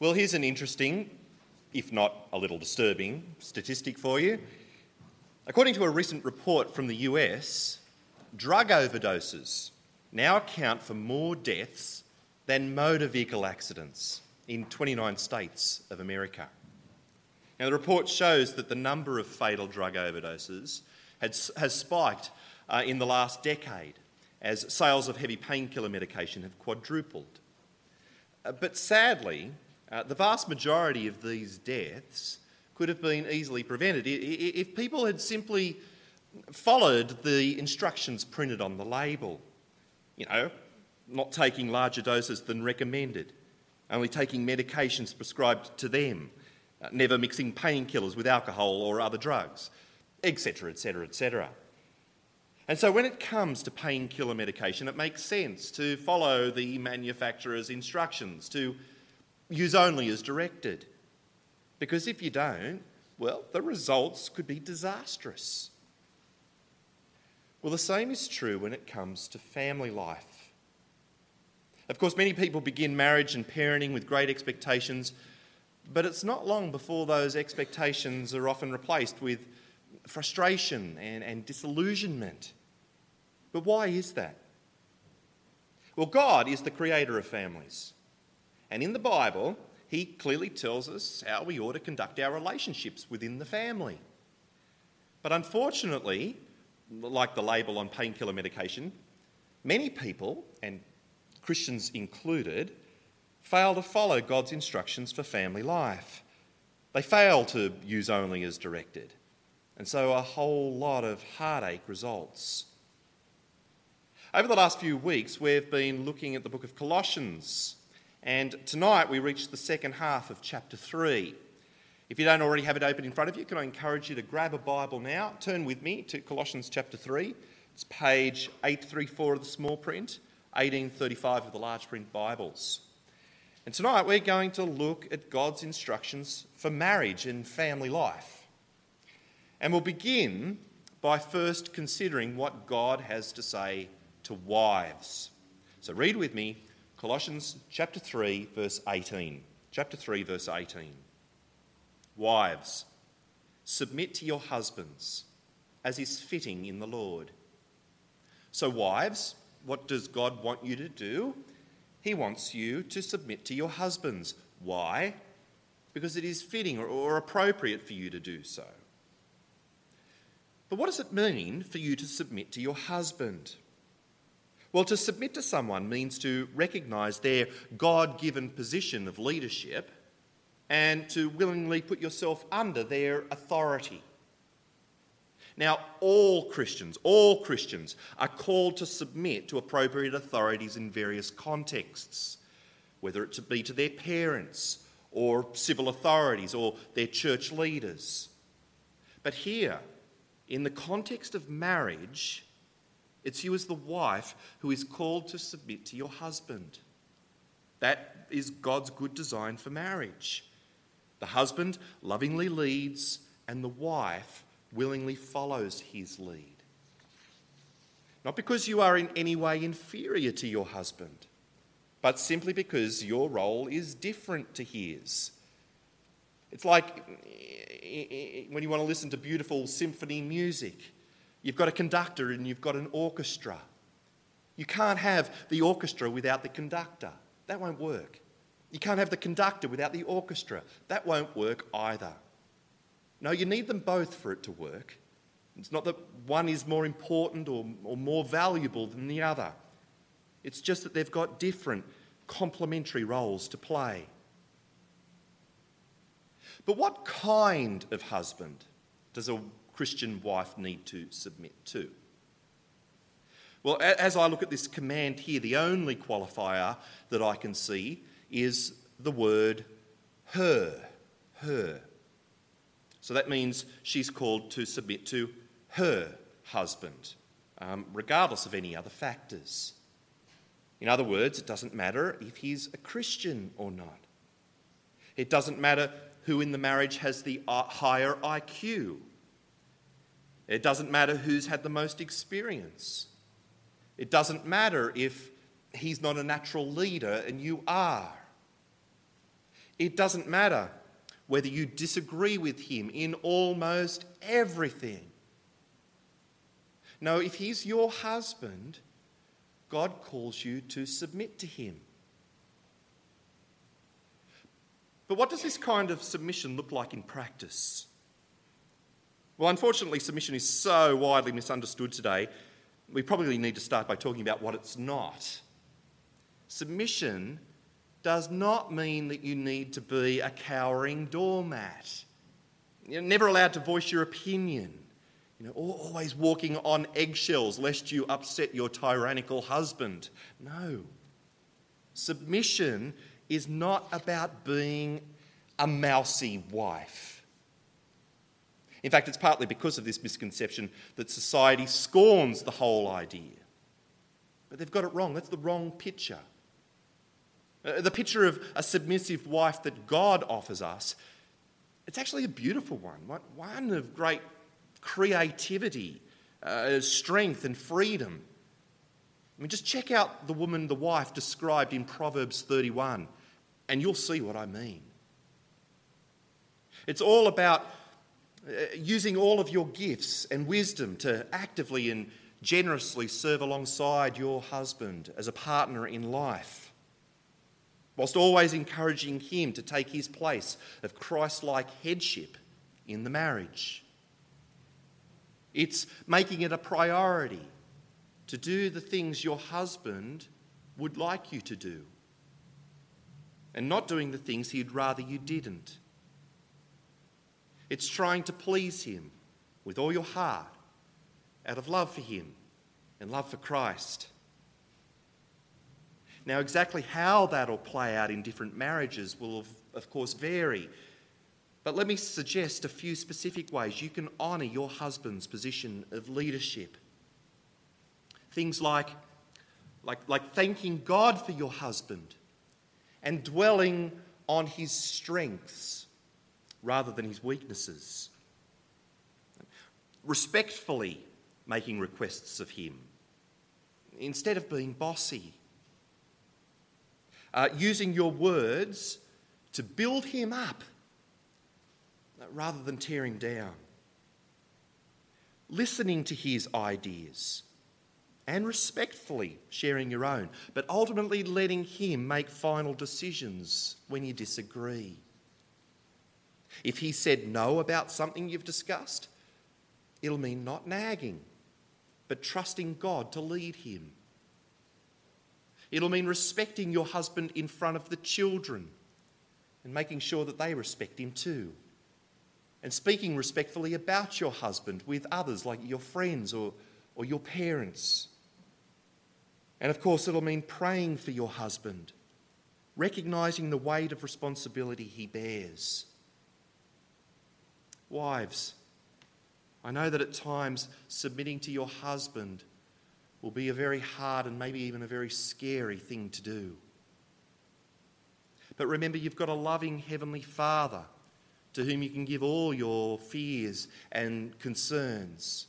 Well, here's an interesting, if not a little disturbing, statistic for you. According to a recent report from the US, drug overdoses now account for more deaths than motor vehicle accidents in 29 states of America. Now, the report shows that the number of fatal drug overdoses has, has spiked uh, in the last decade as sales of heavy painkiller medication have quadrupled. Uh, but sadly, uh, the vast majority of these deaths could have been easily prevented if people had simply followed the instructions printed on the label. You know, not taking larger doses than recommended, only taking medications prescribed to them, uh, never mixing painkillers with alcohol or other drugs, etc., etc., etc. And so, when it comes to painkiller medication, it makes sense to follow the manufacturer's instructions, to use only as directed. Because if you don't, well, the results could be disastrous. Well, the same is true when it comes to family life. Of course, many people begin marriage and parenting with great expectations, but it's not long before those expectations are often replaced with frustration and, and disillusionment. But why is that? Well, God is the creator of families. And in the Bible, he clearly tells us how we ought to conduct our relationships within the family. But unfortunately, like the label on painkiller medication, many people, and Christians included, fail to follow God's instructions for family life. They fail to use only as directed. And so a whole lot of heartache results. Over the last few weeks, we've been looking at the book of Colossians. And tonight we reach the second half of chapter 3. If you don't already have it open in front of you, can I encourage you to grab a Bible now? Turn with me to Colossians chapter 3. It's page 834 of the small print, 1835 of the large print Bibles. And tonight we're going to look at God's instructions for marriage and family life. And we'll begin by first considering what God has to say to wives. So read with me Colossians chapter 3, verse 18. Chapter 3, verse 18. Wives, submit to your husbands as is fitting in the Lord. So, wives, what does God want you to do? He wants you to submit to your husbands. Why? Because it is fitting or, or appropriate for you to do so. But what does it mean for you to submit to your husband? Well, to submit to someone means to recognise their God given position of leadership and to willingly put yourself under their authority. Now, all Christians, all Christians are called to submit to appropriate authorities in various contexts, whether it be to their parents or civil authorities or their church leaders. But here, in the context of marriage, it's you as the wife who is called to submit to your husband. That is God's good design for marriage. The husband lovingly leads, and the wife willingly follows his lead. Not because you are in any way inferior to your husband, but simply because your role is different to his. It's like eh, eh, eh, when you want to listen to beautiful symphony music You've got a conductor and you've got an orchestra. You can't have the orchestra without the conductor. That won't work. You can't have the conductor without the orchestra. That won't work either. No, you need them both for it to work. It's not that one is more important or, or more valuable than the other. It's just that they've got different complementary roles to play. But what kind of husband does a Christian wife need to submit to? Well, as I look at this command here, the only qualifier that I can see is the word her. Her. So that means she's called to submit to her husband, um, regardless of any other factors. In other words, it doesn't matter if he's a Christian or not. It doesn't matter who in the marriage has the uh, higher IQ it doesn't matter who's had the most experience. It doesn't matter if he's not a natural leader and you are. It doesn't matter whether you disagree with him in almost everything. No, if he's your husband, God calls you to submit to him. But what does this kind of submission look like in practice? Well, unfortunately, submission is so widely misunderstood today, we probably need to start by talking about what it's not. Submission does not mean that you need to be a cowering doormat. You're never allowed to voice your opinion. You know, always walking on eggshells lest you upset your tyrannical husband. No. Submission is not about being a mousy wife. In fact, it's partly because of this misconception that society scorns the whole idea. But they've got it wrong. That's the wrong picture. Uh, the picture of a submissive wife that God offers us, it's actually a beautiful one, one of great creativity, uh, strength, and freedom. I mean, just check out the woman, the wife described in Proverbs 31, and you'll see what I mean. It's all about Uh, using all of your gifts and wisdom to actively and generously serve alongside your husband as a partner in life whilst always encouraging him to take his place of Christ like headship in the marriage. It's making it a priority to do the things your husband would like you to do and not doing the things he'd rather you didn't. It's trying to please him with all your heart out of love for him and love for Christ. Now, exactly how that'll play out in different marriages will, of course, vary. But let me suggest a few specific ways you can honour your husband's position of leadership. Things like, like, like thanking God for your husband and dwelling on his strengths rather than his weaknesses. Respectfully making requests of him instead of being bossy uh, using your words to build him up rather than tear him down. Listening to his ideas and respectfully sharing your own, but ultimately letting him make final decisions when you disagree. If he said no about something you've discussed, it'll mean not nagging, but trusting God to lead him. It'll mean respecting your husband in front of the children and making sure that they respect him too. And speaking respectfully about your husband with others like your friends or, or your parents. And of course, it'll mean praying for your husband, recognizing the weight of responsibility he bears. Wives, I know that at times submitting to your husband will be a very hard and maybe even a very scary thing to do. But remember, you've got a loving Heavenly Father to whom you can give all your fears and concerns.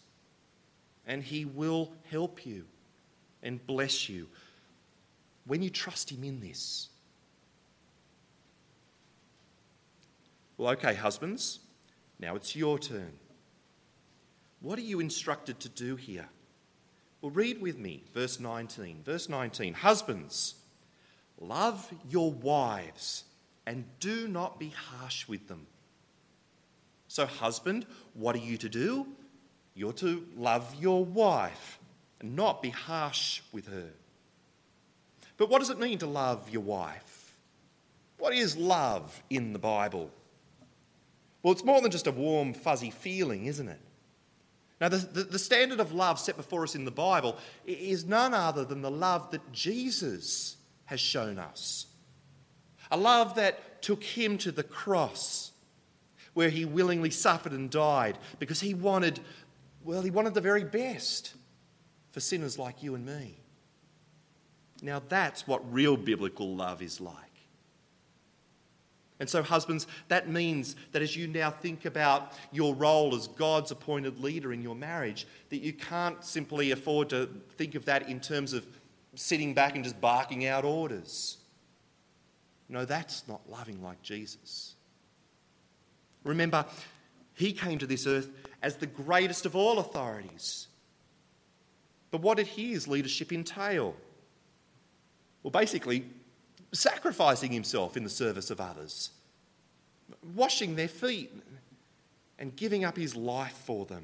And He will help you and bless you when you trust Him in this. Well, okay, husbands, now it's your turn. What are you instructed to do here? Well, read with me verse 19. Verse 19 Husbands, love your wives and do not be harsh with them. So, husband, what are you to do? You're to love your wife and not be harsh with her. But what does it mean to love your wife? What is love in the Bible? Well, it's more than just a warm, fuzzy feeling, isn't it? Now, the, the, the, standard of love set before us in the Bible is none other than the love that Jesus has shown us. A love that took him to the cross, where he willingly suffered and died because he wanted, well, he wanted the very best for sinners like you and me. Now, that's what real biblical love is like. And so, husbands, that means that as you now think about your role as God's appointed leader in your marriage, that you can't simply afford to think of that in terms of sitting back and just barking out orders. No, that's not loving like Jesus. Remember, he came to this earth as the greatest of all authorities. But what did his leadership entail? Well, basically, sacrificing himself in the service of others, washing their feet, and giving up his life for them.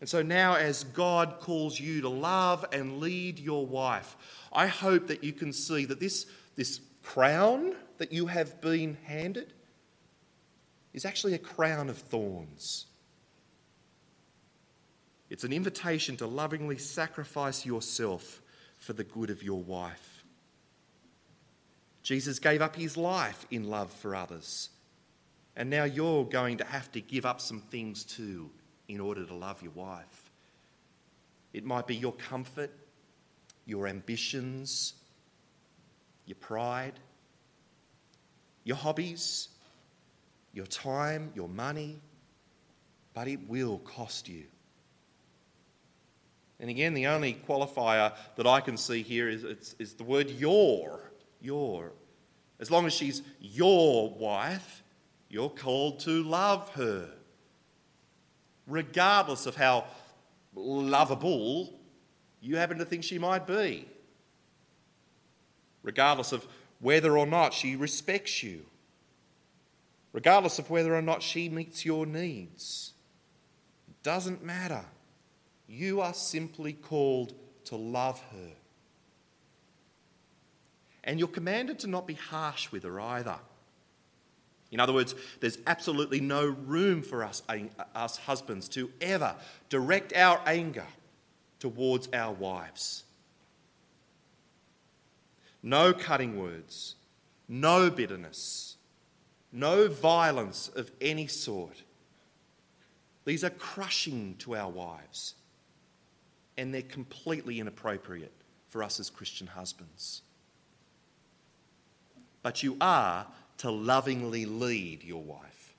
And so now, as God calls you to love and lead your wife, I hope that you can see that this, this crown that you have been handed is actually a crown of thorns. It's an invitation to lovingly sacrifice yourself for the good of your wife. Jesus gave up his life in love for others. And now you're going to have to give up some things too in order to love your wife. It might be your comfort, your ambitions, your pride, your hobbies, your time, your money, but it will cost you. And again, the only qualifier that I can see here is, is the word your. Your. As long as she's your wife, you're called to love her regardless of how lovable you happen to think she might be, regardless of whether or not she respects you, regardless of whether or not she meets your needs. It doesn't matter. You are simply called to love her. And you're commanded to not be harsh with her either. In other words, there's absolutely no room for us, us husbands to ever direct our anger towards our wives. No cutting words, no bitterness, no violence of any sort. These are crushing to our wives, and they're completely inappropriate for us as Christian husbands. But you are to lovingly lead your wife.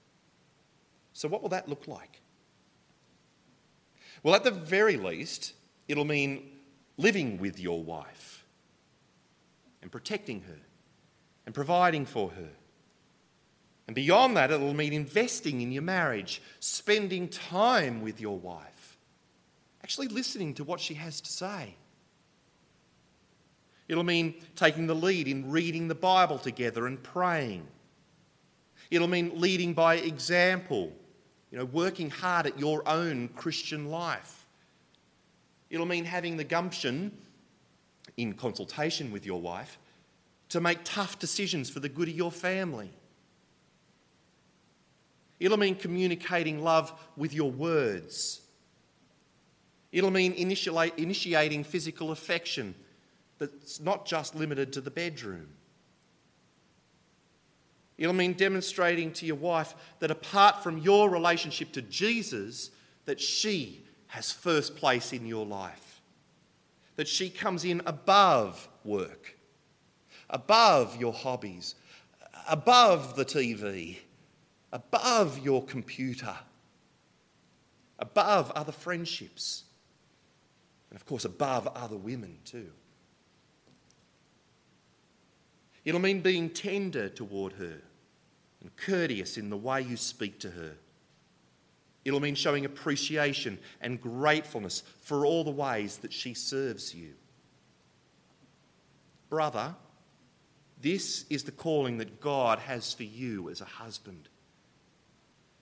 So, what will that look like? Well, at the very least, it'll mean living with your wife and protecting her and providing for her. And beyond that, it'll mean investing in your marriage, spending time with your wife, actually listening to what she has to say. It'll mean taking the lead in reading the Bible together and praying. It'll mean leading by example, you know, working hard at your own Christian life. It'll mean having the gumption, in consultation with your wife, to make tough decisions for the good of your family. It'll mean communicating love with your words. It'll mean initiating physical affection that's not just limited to the bedroom. It'll mean demonstrating to your wife that apart from your relationship to Jesus, that she has first place in your life. That she comes in above work, above your hobbies, above the TV, above your computer, above other friendships, and of course, above other women too. It'll mean being tender toward her and courteous in the way you speak to her. It'll mean showing appreciation and gratefulness for all the ways that she serves you. Brother, this is the calling that God has for you as a husband.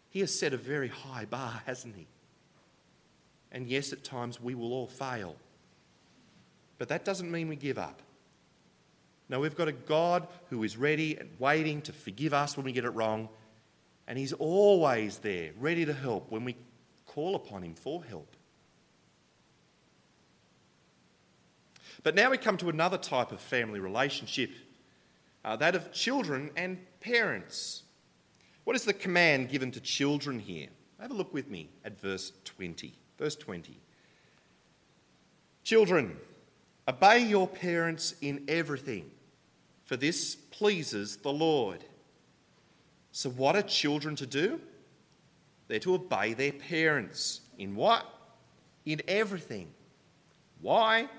He has set a very high bar, hasn't he? And yes, at times we will all fail. But that doesn't mean we give up. No, we've got a God who is ready and waiting to forgive us when we get it wrong. And He's always there, ready to help when we call upon Him for help. But now we come to another type of family relationship uh, that of children and parents. What is the command given to children here? Have a look with me at verse 20. Verse 20. Children, obey your parents in everything for this pleases the Lord. So, what are children to do? They're to obey their parents. In what? In everything. Why?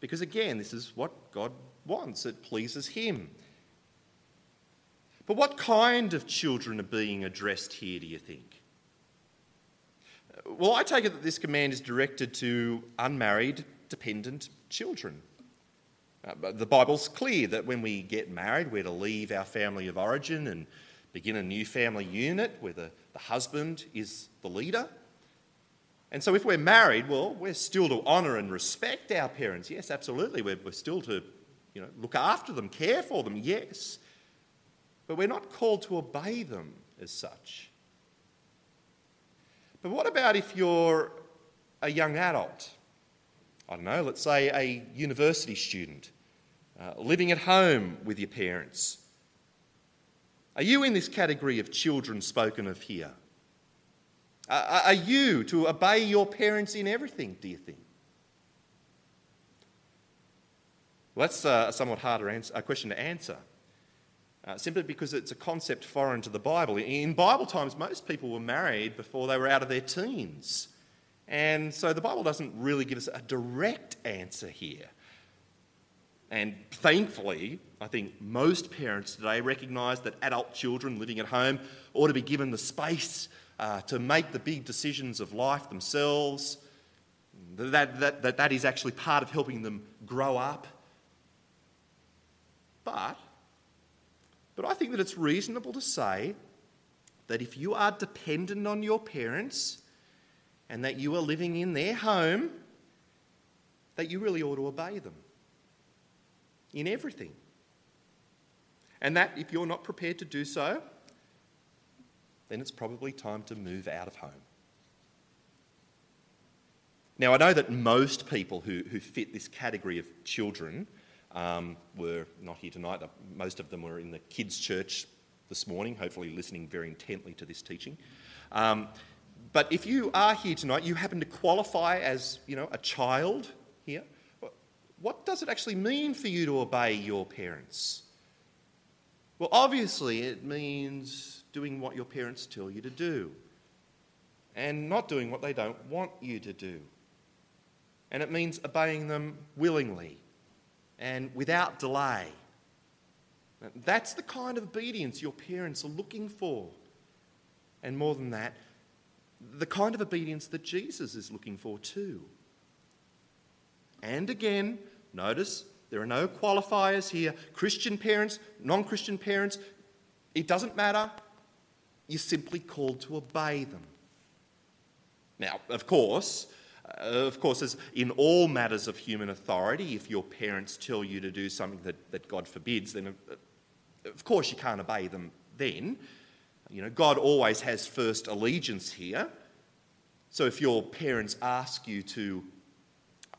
Because again, this is what God wants, it pleases Him. But what kind of children are being addressed here, do you think? Well, I take it that this command is directed to unmarried, dependent children. Uh, the Bible's clear that when we get married, we're to leave our family of origin and begin a new family unit where the, the husband is the leader. And so, if we're married, well, we're still to honour and respect our parents. Yes, absolutely. We're, we're still to you know, look after them, care for them, yes. But we're not called to obey them as such. But what about if you're a young adult? I don't know, let's say a university student, uh, living at home with your parents. Are you in this category of children spoken of here? Uh, are you to obey your parents in everything, do you think? Well, that's a somewhat harder answer, a question to answer. Uh, simply because it's a concept foreign to the Bible. In Bible times, most people were married before they were out of their teens. And so the Bible doesn't really give us a direct answer here. And thankfully, I think most parents today recognise that adult children living at home ought to be given the space uh, to make the big decisions of life themselves. That, that, that, that is actually part of helping them grow up. But but I think that it's reasonable to say that if you are dependent on your parents and that you are living in their home, that you really ought to obey them in everything. And that if you're not prepared to do so, then it's probably time to move out of home. Now, I know that most people who, who fit this category of children um, were not here tonight. Uh, most of them were in the kids' church this morning, hopefully listening very intently to this teaching. Um, but if you are here tonight, you happen to qualify as, you know, a child here. What does it actually mean for you to obey your parents? Well, obviously, it means doing what your parents tell you to do and not doing what they don't want you to do. And it means obeying them willingly and without delay. That's the kind of obedience your parents are looking for. And more than that, the kind of obedience that Jesus is looking for too. And again, notice there are no qualifiers here. Christian parents, non Christian parents, it doesn't matter. You're simply called to obey them. Now, of course, uh, of course, as in all matters of human authority, if your parents tell you to do something that, that God forbids, then uh, of course you can't obey them then. You know, God always has first allegiance here. So if your parents ask you to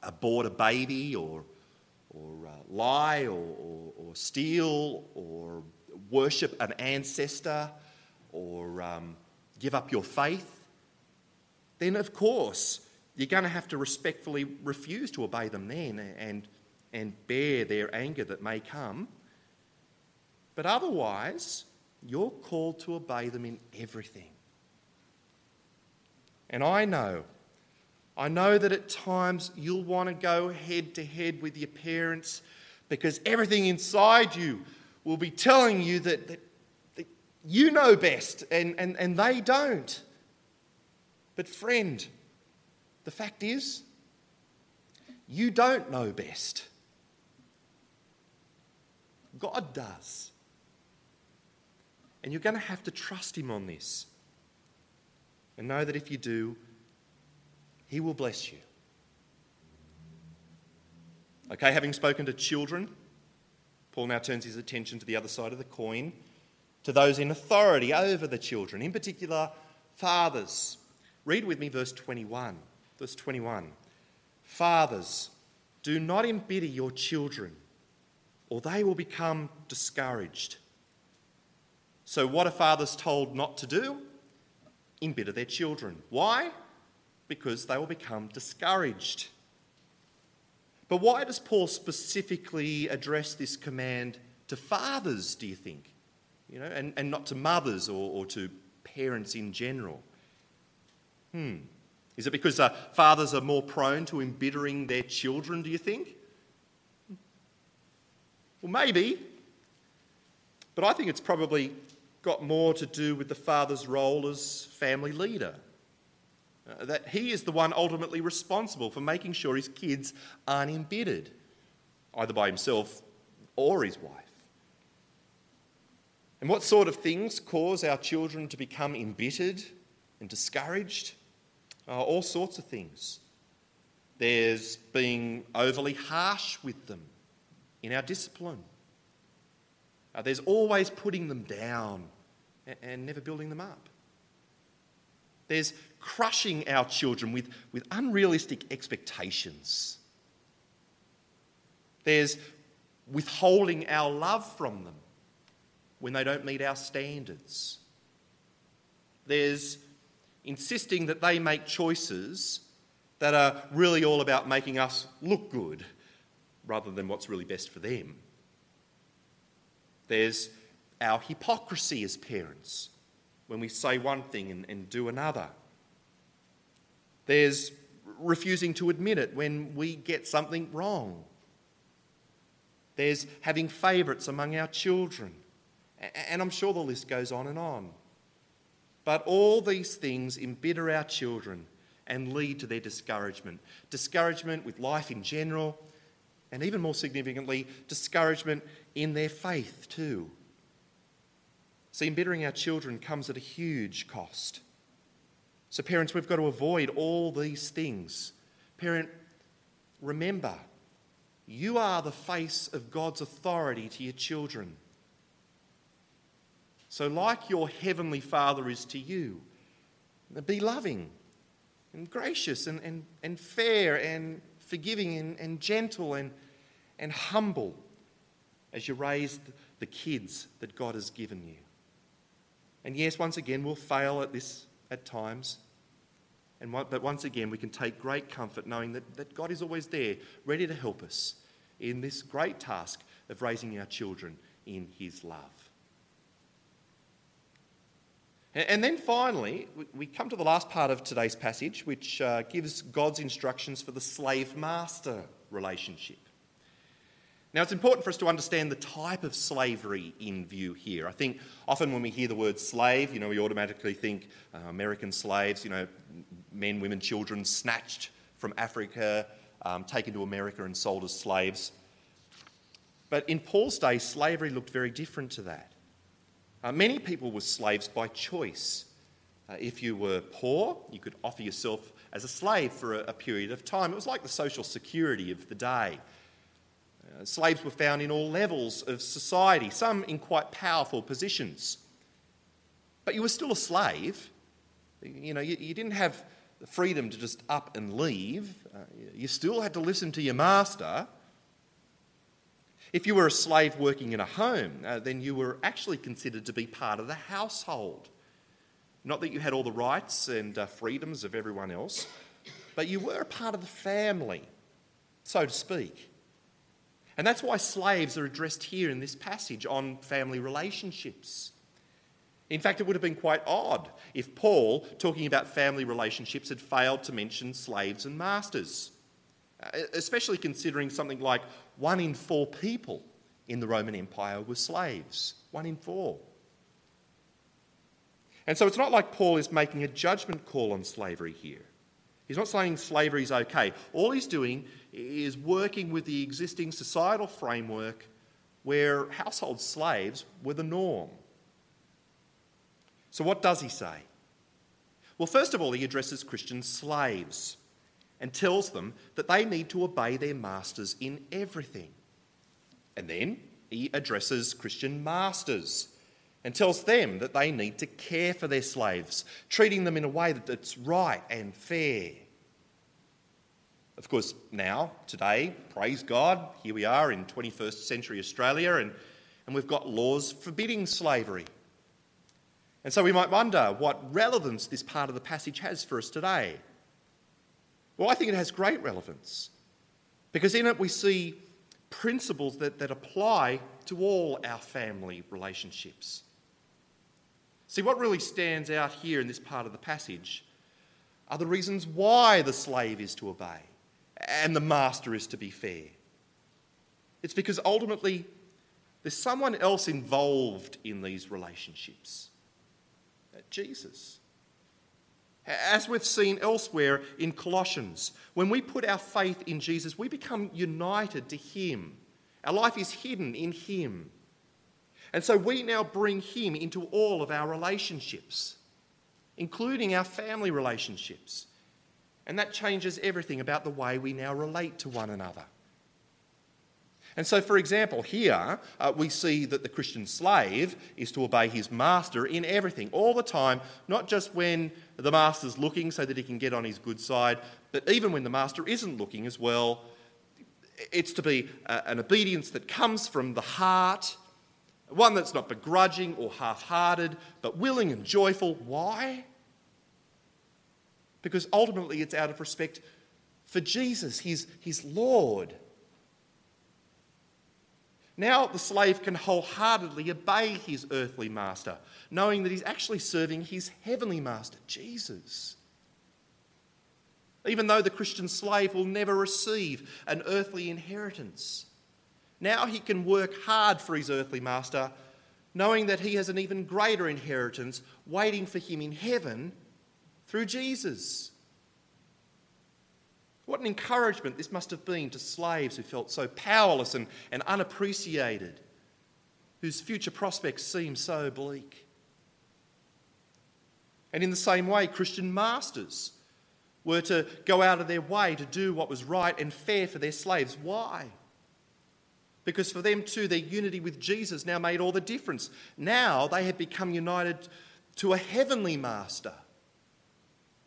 abort a baby or, or uh, lie or, or, or, steal or worship an ancestor or um, give up your faith, then of course you're going to have to respectfully refuse to obey them then and, and bear their anger that may come. But otherwise, you're called to obey them in everything. And I know, I know that at times you'll want to go head to head with your parents because everything inside you will be telling you that, that, that you know best and, and, and they don't. But, friend, the fact is, you don't know best. God does. And you're going to have to trust Him on this. And know that if you do, He will bless you. Okay, having spoken to children, Paul now turns his attention to the other side of the coin, to those in authority over the children, in particular, fathers. Read with me verse 21. Verse 21 Fathers, do not embitter your children, or they will become discouraged. So, what are fathers told not to do? Embitter their children. Why? Because they will become discouraged. But why does Paul specifically address this command to fathers, do you think? You know, and, and not to mothers or, or to parents in general? Hmm. Is it because uh, fathers are more prone to embittering their children, do you think? Well, maybe. But I think it's probably got more to do with the father's role as family leader. Uh, that he is the one ultimately responsible for making sure his kids aren't embittered, either by himself or his wife. And what sort of things cause our children to become embittered and discouraged? Uh, all sorts of things. There's being overly harsh with them in our discipline. Uh, there's always putting them down and, never building them up. There's crushing our children with, with unrealistic expectations. There's withholding our love from them when they don't meet our standards. There's insisting that they make choices that are really all about making us look good rather than what's really best for them. There's our hypocrisy as parents when we say one thing and, and do another. There's refusing to admit it when we get something wrong. There's having favourites among our children. And I'm sure the list goes on and on. But all these things embitter our children and lead to their discouragement. Discouragement with life in general, and even more significantly, discouragement in their faith too. See, embittering our children comes at a huge cost. So, parents, we've got to avoid all these things. Parent, remember, you are the face of God's authority to your children. So, like your heavenly Father is to you, be loving and gracious and, and, and fair and forgiving and, and gentle and, and humble as you raise the kids that God has given you. And yes, once again, we'll fail at this at times. And what, but once again, we can take great comfort knowing that, that God is always there, ready to help us in this great task of raising our children in His love. And then finally, we come to the last part of today's passage, which uh, gives God's instructions for the slave master relationship. Now, it's important for us to understand the type of slavery in view here. I think often when we hear the word slave, you know, we automatically think uh, American slaves, you know, men, women, children snatched from Africa, um, taken to America and sold as slaves. But in Paul's day, slavery looked very different to that. Uh, many people were slaves by choice. Uh, if you were poor, you could offer yourself as a slave for a, a period of time. It was like the social security of the day. Slaves were found in all levels of society, some in quite powerful positions. But you were still a slave. You know, you, you didn't have the freedom to just up and leave. Uh, you still had to listen to your master. If you were a slave working in a home, uh, then you were actually considered to be part of the household. Not that you had all the rights and uh, freedoms of everyone else, but you were a part of the family, so to speak. And that's why slaves are addressed here in this passage on family relationships. In fact, it would have been quite odd if Paul, talking about family relationships, had failed to mention slaves and masters, uh, especially considering something like one in four people in the Roman Empire were slaves. One in four. And so it's not like Paul is making a judgment call on slavery here. He's not saying slavery is okay. All he's doing is working with the existing societal framework where household slaves were the norm. So, what does he say? Well, first of all, he addresses Christian slaves and tells them that they need to obey their masters in everything. And then he addresses Christian masters and tells them that they need to care for their slaves, treating them in a way that's right and fair. Of course, now, today, praise God, here we are in 21st century Australia, and, and we've got laws forbidding slavery. And so we might wonder what relevance this part of the passage has for us today. Well, I think it has great relevance because in it we see principles that, that apply to all our family relationships. See, what really stands out here in this part of the passage are the reasons why the slave is to obey and the master is to be fair. It's because ultimately There's someone else involved in these relationships uh, Jesus. As we've seen elsewhere in Colossians, when we put our faith in Jesus, we become united to Him. Our life is hidden in Him. And so we now bring Him into all of our relationships, including our family relationships. And that changes everything about the way we now relate to one another. And so, for example, here uh, we see that the Christian slave is to obey his master in everything, all the time, not just when the master's looking so that he can get on his good side, but even when the master isn't looking as well. It's to be uh, an obedience that comes from the heart, one that's not begrudging or half hearted, but willing and joyful. Why? Because ultimately it's out of respect for Jesus, his, his Lord. Now the slave can wholeheartedly obey his earthly master, knowing that he's actually serving his heavenly master, Jesus. Even though the Christian slave will never receive an earthly inheritance, now he can work hard for his earthly master, knowing that he has an even greater inheritance waiting for him in heaven through Jesus. What an encouragement this must have been to slaves who felt so powerless and, and unappreciated, whose future prospects seemed so bleak. And in the same way, Christian masters were to go out of their way to do what was right and fair for their slaves. Why? Because for them too, their unity with Jesus now made all the difference. Now they had become united to a heavenly master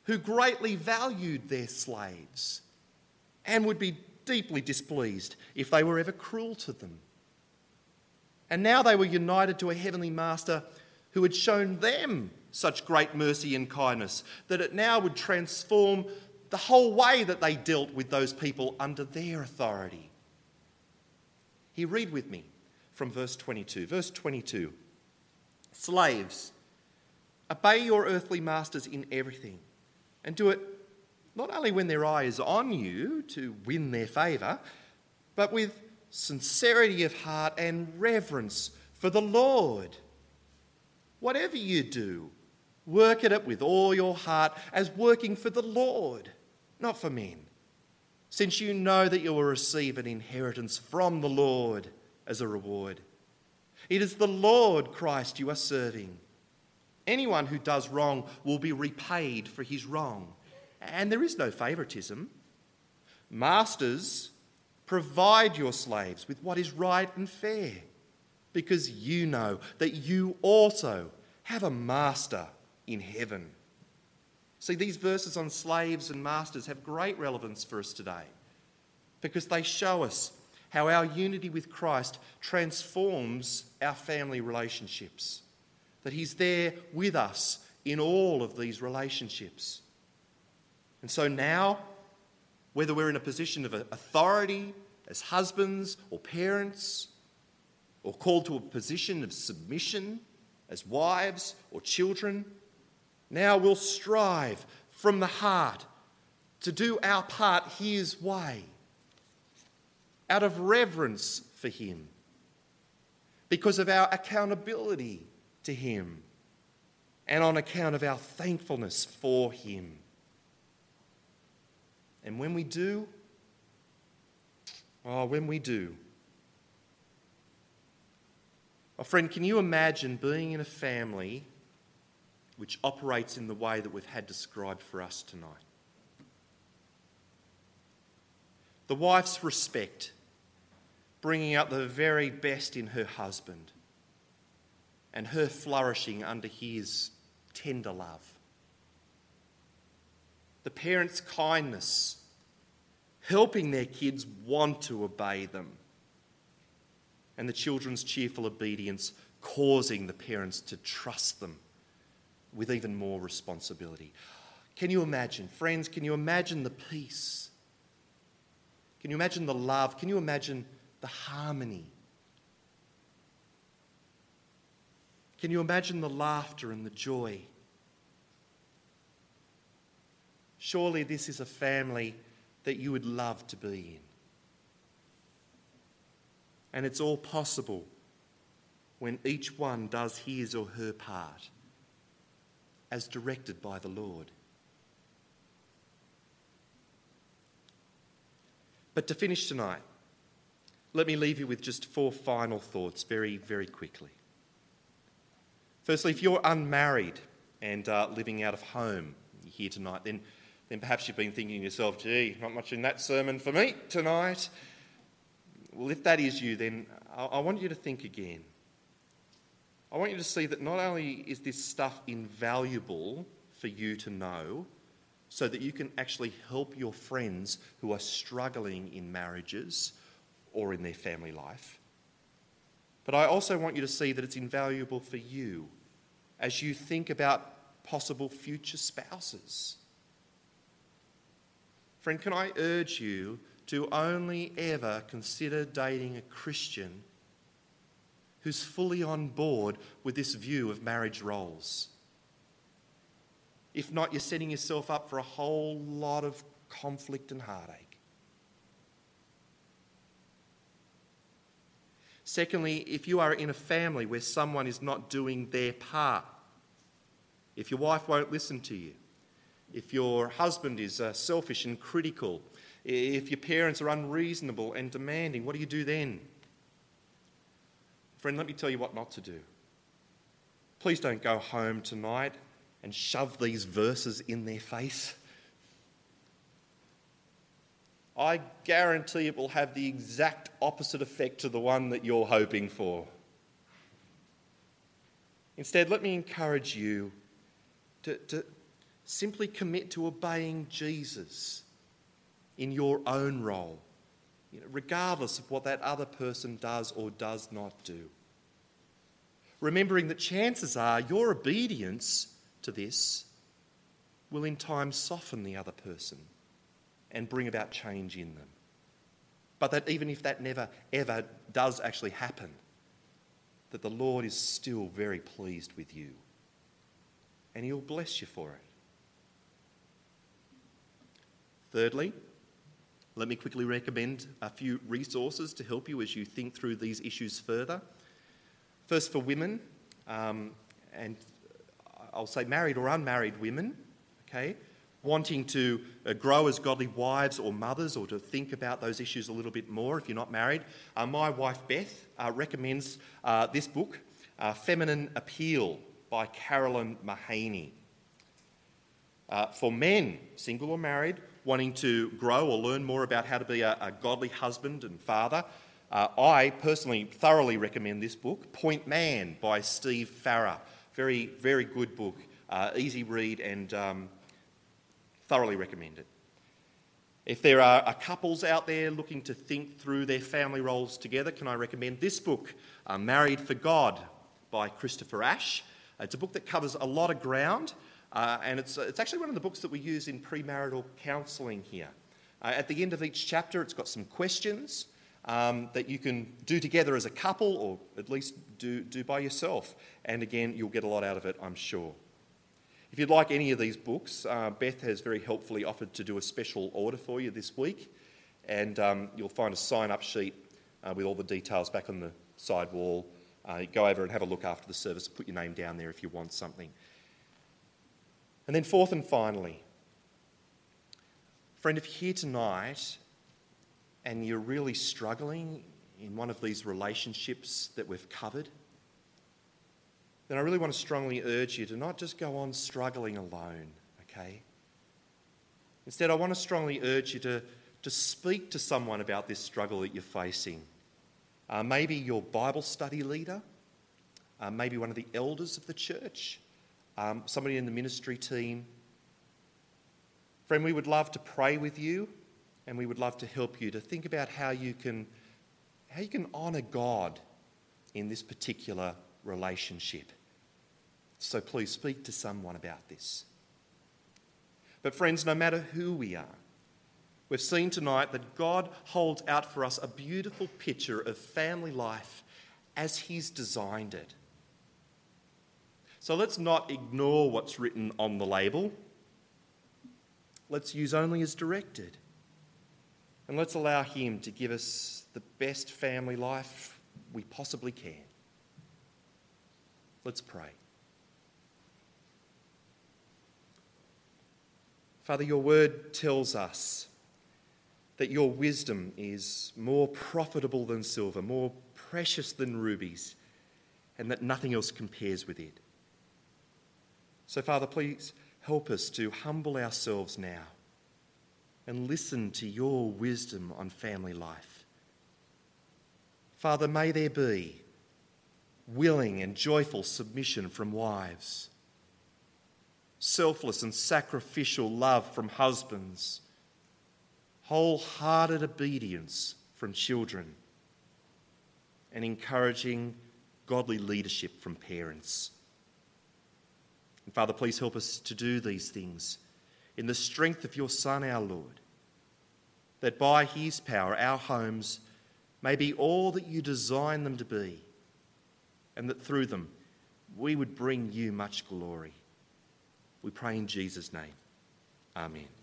who greatly valued their slaves and would be deeply displeased if they were ever cruel to them. And now they were united to a heavenly master who had shown them such great mercy and kindness that it now would transform the whole way that they dealt with those people under their authority. Here, read with me from verse 22. Verse 22 Slaves, obey your earthly masters in everything, and do it not only when their eye is on you to win their favour, but with sincerity of heart and reverence for the Lord. Whatever you do, work at it with all your heart as working for the Lord, not for men, since you know that you will receive an inheritance from the Lord as a reward. It is the Lord Christ you are serving. Anyone who does wrong will be repaid for his wrong and there is no favouritism. Masters, provide your slaves with what is right and fair, because you know that you also have a master in heaven. See, these verses on slaves and masters have great relevance for us today because they show us how our unity with Christ transforms our family relationships, that He's there with us in all of these relationships. And so now, whether we're in a position of authority as husbands or parents, or called to a position of submission as wives or children, now we'll strive from the heart to do our part His way, out of reverence for Him, because of our accountability to Him, and on account of our thankfulness for Him. And when we do, oh, when we do, oh, friend, can you imagine being in a family which operates in the way that we've had described for us tonight? The wife's respect, bringing out the very best in her husband, and her flourishing under his tender love the parents' kindness, helping their kids want to obey them, and the children's cheerful obedience causing the parents to trust them with even more responsibility. Can you imagine, friends, can you imagine the peace? Can you imagine the love? Can you imagine the harmony? Can you imagine the laughter and the joy? Surely this is a family that you would love to be in. And it's all possible when each one does his or her part as directed by the Lord. But to finish tonight, let me leave you with just four final thoughts very, very quickly. Firstly, if you're unmarried and uh, living out of home here tonight, then, then perhaps you've been thinking to yourself, gee, not much in that sermon for me tonight. Well, if that is you, then I, I want you to think again. I want you to see that not only is this stuff invaluable for you to know, so that you can actually help your friends who are struggling in marriages or in their family life, but I also want you to see that it's invaluable for you as you think about possible future spouses. Friend, can I urge you to only ever consider dating a Christian who's fully on board with this view of marriage roles. If not, you're setting yourself up for a whole lot of conflict and heartache. Secondly, if you are in a family where someone is not doing their part, if your wife won't listen to you, if your husband is uh, selfish and critical, if your parents are unreasonable and demanding, what do you do then? Friend, let me tell you what not to do. Please don't go home tonight and shove these verses in their face. I guarantee it will have the exact opposite effect to the one that you're hoping for. Instead, let me encourage you to, to simply commit to obeying Jesus in your own role you know, regardless of what that other person does or does not do. Remembering that chances are your obedience to this will in time soften the other person and bring about change in them. But that even if that never ever does actually happen, that the Lord is still very pleased with you and He'll bless you for it. Thirdly, let me quickly recommend a few resources to help you as you think through these issues further. First, for women, um, and I'll say married or unmarried women, okay, wanting to uh, grow as godly wives or mothers or to think about those issues a little bit more if you're not married, uh, my wife Beth uh, recommends uh, this book, uh, Feminine Appeal by Carolyn Mahaney. Uh, for men, single or married, wanting to grow or learn more about how to be a, a godly husband and father, uh, I personally thoroughly recommend this book, Point Man by Steve Farrar. Very, very good book, uh, easy read, and um, thoroughly recommend it. If there are couples out there looking to think through their family roles together, can I recommend this book, uh, Married for God by Christopher Ash? It's a book that covers a lot of ground. Uh, and it's, it's actually one of the books that we use in premarital counselling here. Uh, at the end of each chapter, it's got some questions um, that you can do together as a couple or at least do, do by yourself. And again, you'll get a lot out of it, I'm sure. If you'd like any of these books, uh, Beth has very helpfully offered to do a special order for you this week. And um, you'll find a sign up sheet uh, with all the details back on the side wall. Uh, go over and have a look after the service, put your name down there if you want something. And then, fourth and finally, friend, if you're here tonight and you're really struggling in one of these relationships that we've covered, then I really want to strongly urge you to not just go on struggling alone, okay? Instead, I want to strongly urge you to, to speak to someone about this struggle that you're facing. Uh, maybe your Bible study leader, uh, maybe one of the elders of the church, um, somebody in the ministry team. Friend, we would love to pray with you and we would love to help you to think about how you can, how you can honour God in this particular relationship. So please speak to someone about this. But, friends, no matter who we are, we've seen tonight that God holds out for us a beautiful picture of family life as He's designed it. So let's not ignore what's written on the label. Let's use only as directed. And let's allow Him to give us the best family life we possibly can. Let's pray. Father, your word tells us that your wisdom is more profitable than silver, more precious than rubies, and that nothing else compares with it. So, Father, please help us to humble ourselves now and listen to your wisdom on family life. Father, may there be willing and joyful submission from wives selfless and sacrificial love from husbands, wholehearted obedience from children, and encouraging godly leadership from parents. And Father, please help us to do these things in the strength of your Son, our Lord, that by his power our homes may be all that you design them to be, and that through them we would bring you much glory. We pray in Jesus' name. Amen.